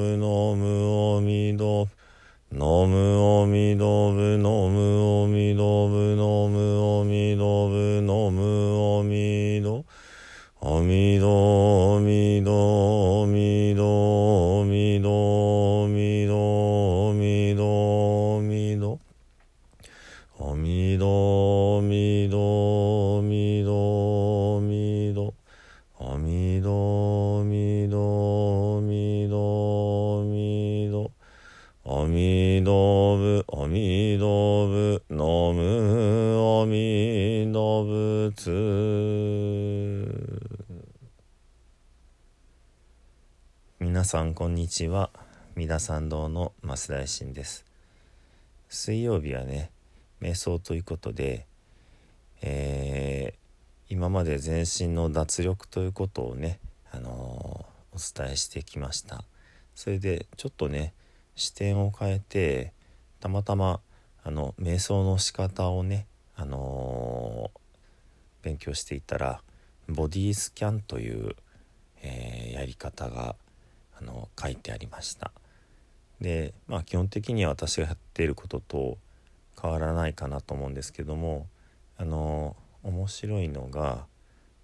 皆さんこんにちは。三田参道の増大臣です。水曜日はね瞑想ということで、えー、今まで全身の脱力ということをね、あのー、お伝えしてきました。それでちょっとね視点を変えてたまたまあの瞑想の仕方をね、あのー、勉強していたらボディスキャンという、え、やり方があの書いてありました。でまあ基本的には私がやっていることと変わらないかなと思うんですけどもあの面白いのが、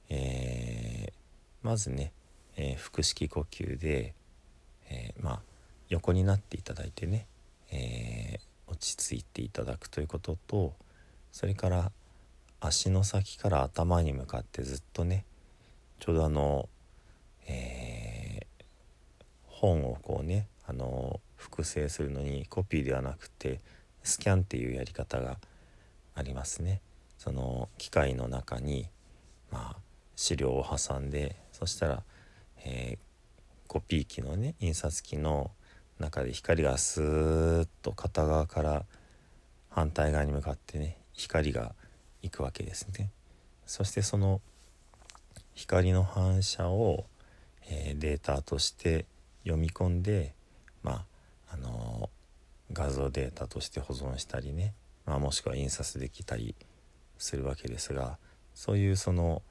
えー、まずね、えー、腹式呼吸で、えー、まあ横になっていただいてね、え落ち着いていただくということとそれから足の先から頭に向かってずっとねちょうどあの、え本をこうねあの複製するのにコピーではなくてスキャンっていうやり方がありますね。その機械の中に、まあ、資料を挟んでそしたら、えー、コピー機のね印刷機の中で光がスーッと片側から反対側に向かってね光がいくわけですね。そしてその光の反射を、えー、データとして読み込んでまああの画像データとして保存したりね、まあ、もしくは印刷できたりするわけですがそういうその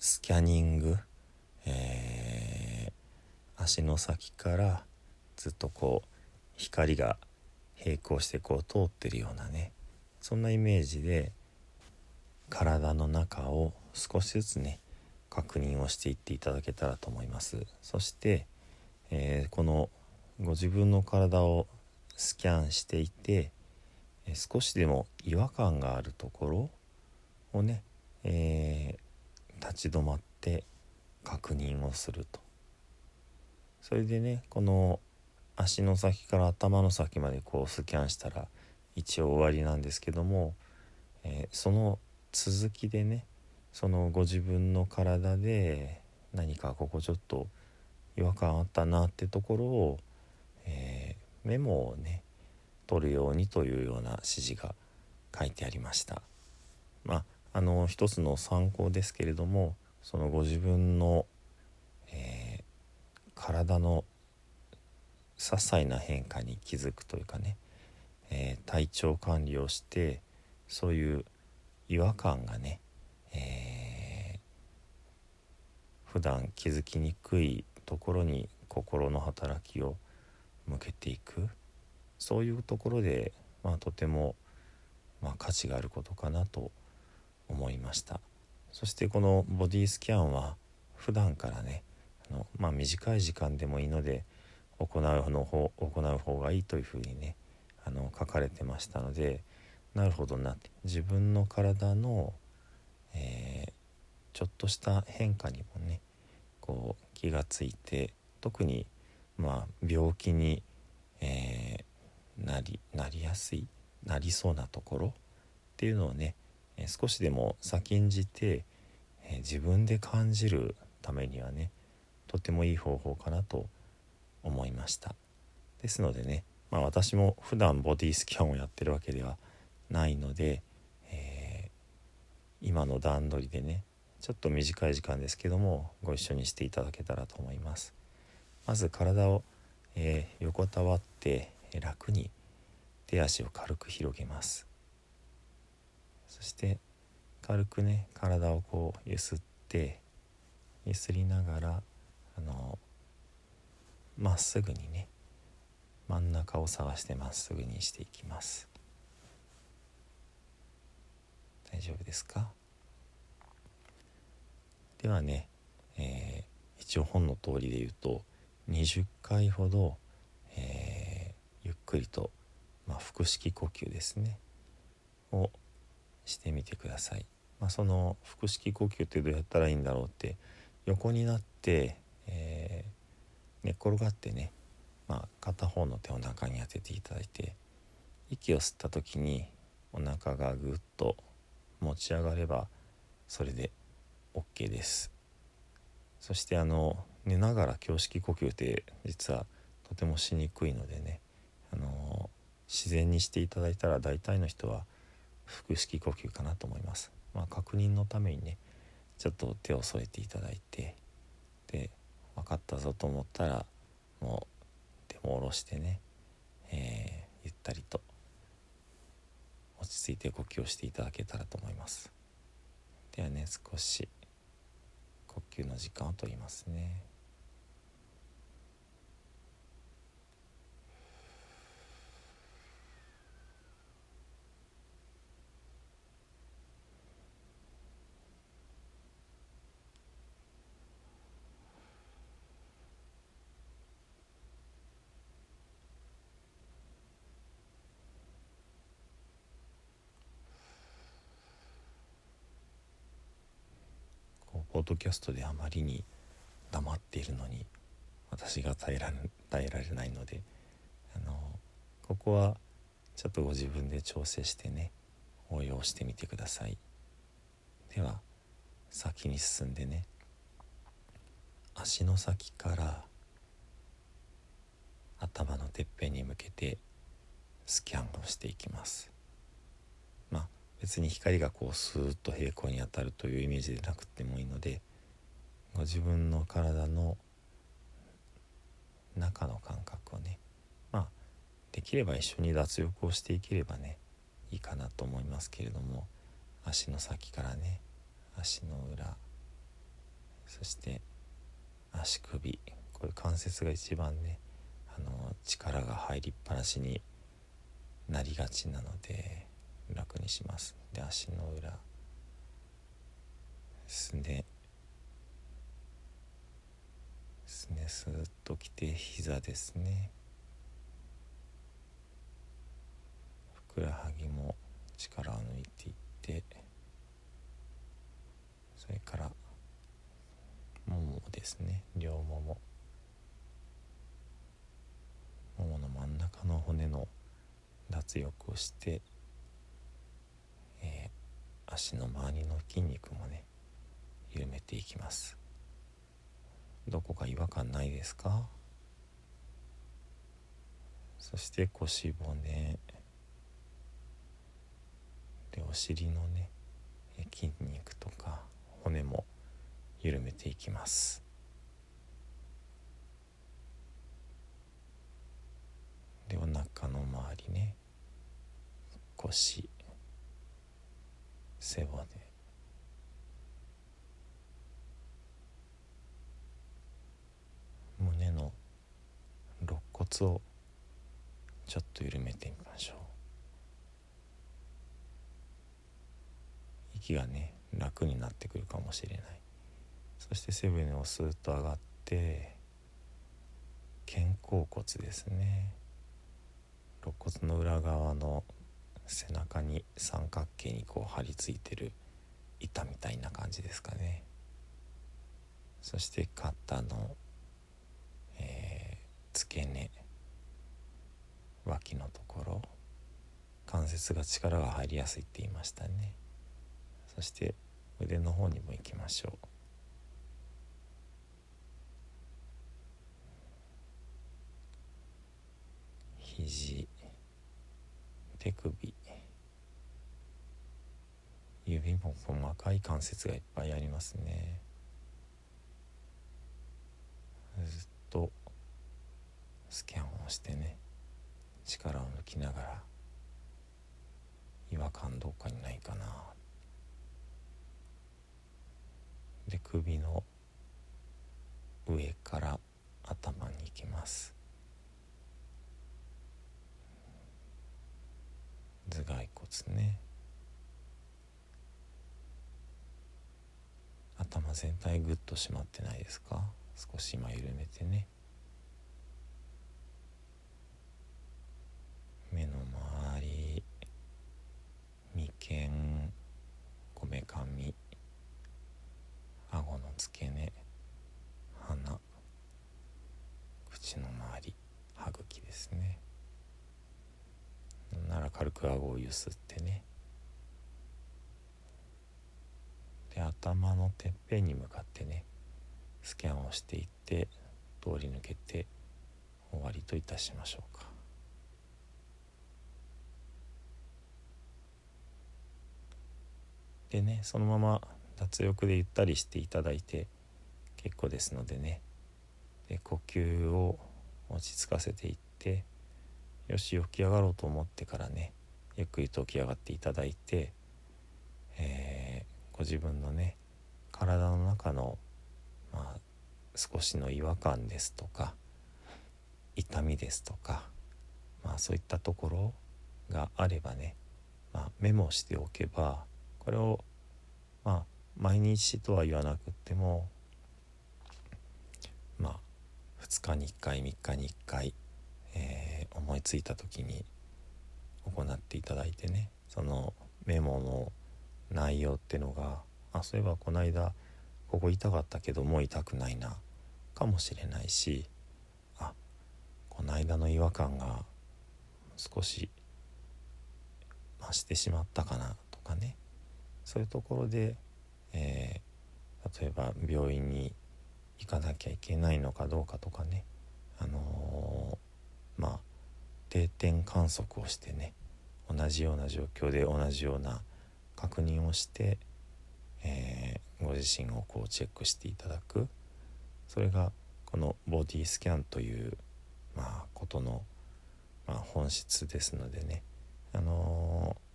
スキャニング、えー、足の先からずっとこう光が並行してこう通ってるようなねそんなイメージで体の中を少しずつね確認をしていっていただけたらと思います。そしてえー、このご自分の体をスキャンしていて、少しでも違和感があるところをね、えー、立ち止まって確認をすると。それでねこの足の先から頭の先までこうスキャンしたら一応終わりなんですけども、えー、その続きでねそのご自分の体で何かここちょっと違和感あったなってところを、えー、メモをね取るようにというような指示が書いてありました。まああの一つの参考ですけれどもそのご自分の、えー、体の些細な変化に気づくというかね、えー、体調管理をしてそういう違和感がね、えー、普段気づきにくいところに心の働きを向けていく。そういうところで、まあ、とても、まあ、価値があることかなと思いました。そしてこのボディスキャンは普段からねあの、まあ、短い時間でもいいので行うの方行う方がいいというふうにねあの書かれてましたのでなるほどなって。自分の体の、えー、ちょっとした変化にもねこう気がついて特にまあ病気に、えー、なりなりやすいなりそうなところっていうのをね、え少しでも先んじて、え自分で感じるためにはねとてもいい方法かなと思いました。ですのでね、まあ、私も普段ボディスキャンをやってるわけではないので、えー、今の段取りでねちょっと短い時間ですけどもご一緒にしていただけたらと思います。まず体を、えー、横たわって楽に手足を軽く広げます。そして軽くね体をこうゆすってゆすりながらあのまっすぐにね真ん中を探してまっすぐにしていきます。大丈夫ですか？ではね、えー、一応本の通りで言うと20回ほど、えー、ゆっくりと、まあ、腹式呼吸ですねをしてみてください。まあ、その腹式呼吸ってどうやったらいいんだろうって横になって、えー、寝っ転がってね、まあ、片方の手を中に当てていただいて息を吸った時にお腹がぐっと持ち上がればそれで OK です。そしてあの寝ながら胸式呼吸って実はとてもしにくいのでねあの自然にしていただいたら大体の人は腹式呼吸かなと思います、まあ、確認のためにねちょっと手を添えていただいてで分かったぞと思ったらもう手も下ろしてね、えー、ゆったりと落ち着いて呼吸をしていただけたらと思います。ではね少し呼吸の時間をとりますね。ポッドキャストであまりに黙っているのに私が耐えら耐えられないのであのここはちょっとご自分で調整してね応用してみてください。では先に進んでね足の先から頭のてっぺんに向けてスキャンをしていきます。別に光がこうスーッと平行に当たるというイメージでなくてもいいのでご自分の体の中の感覚をねまあできれば一緒に脱力をしていければねいいかなと思いますけれども足の先からね足の裏そして足首こういう関節が一番ねあの力が入りっぱなしになりがちなので楽にします。で足の裏。すねすねスーッときて膝ですね。ふくらはぎも力を抜いていってそれからももですね。両もも。ももの真ん中の骨の脱力をして足の周りの筋肉もね緩めていきます。どこか違和感ないですか？そして腰骨。でお尻のね筋肉とか骨も緩めていきます。でお腹の周りね腰。背骨胸の肋骨をちょっと緩めてみましょう。息がね楽になってくるかもしれない。そして背骨をスーッと上がって肩甲骨ですね。肋骨の裏側の背中に三角形にこう張り付いてる板みたいな感じですかね。そして肩の、えー、付け根脇のところ関節が力が入りやすいって言いましたね。そして腕の方にも行きましょう。肘手首。指も細かい関節がいっぱいありますね。ずっとスキャンをしてね力を抜きながら違和感どっかにないかな。で首の上から頭に行きます。頭蓋骨ね。頭全体ぐっと締まってないですか？少し今緩めてね。目の周り眉間こめかみ顎の付け根鼻口の周り歯茎ですねならく顎をゆすってね。で頭のてっぺんに向かってねスキャンをしていって通り抜けて終わりといたしましょうか。でねそのまま脱力でゆったりしていただいて結構ですのでね。で呼吸を落ち着かせていってよし起き上がろうと思ってからねゆっくりと起き上がっていただいて、えー、ご自分のね体の中の、まあ、少しの違和感ですとか痛みですとか、まあ、そういったところがあればね、まあ、メモしておけばこれをまあ毎日とは言わなくってもまあ2日に1回3日に1回、えー、思いついた時に行っていただいてねそのメモの内容ってのがあそういえばこの間ここ痛かったけどもう痛くないなかもしれないしあこの間の違和感が少し増してしまったかなとかね。そういうところで、えー、例えば病院に行かなきゃいけないのかどうかとかね、あのー、まあ定点観測をしてね同じような状況で同じような確認をして、えー、ご自身をこうチェックしていただく。それがこのボディスキャンという、まあ、ことの、まあ、本質ですのでね、あのー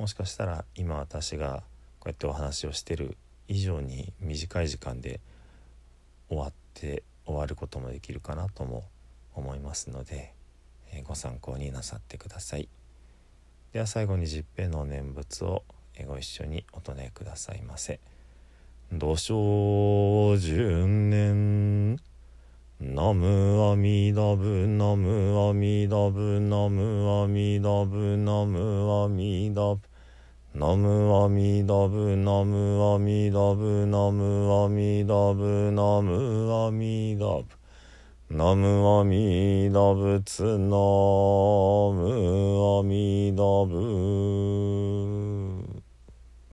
もしかしたら今私がこうやってお話をしてる以上に短い時間で終わって終わることもできるかなとも思いますので、ご参考になさってください。では最後に十平の念仏をご一緒にお唱えくださいませ「土生十年。ナムアミダブナムアミダブナムアミダブナムアミダブナムアミダブナムアミダブナムアミダブナムアミダブ。ナムアミダブツナムアミダブ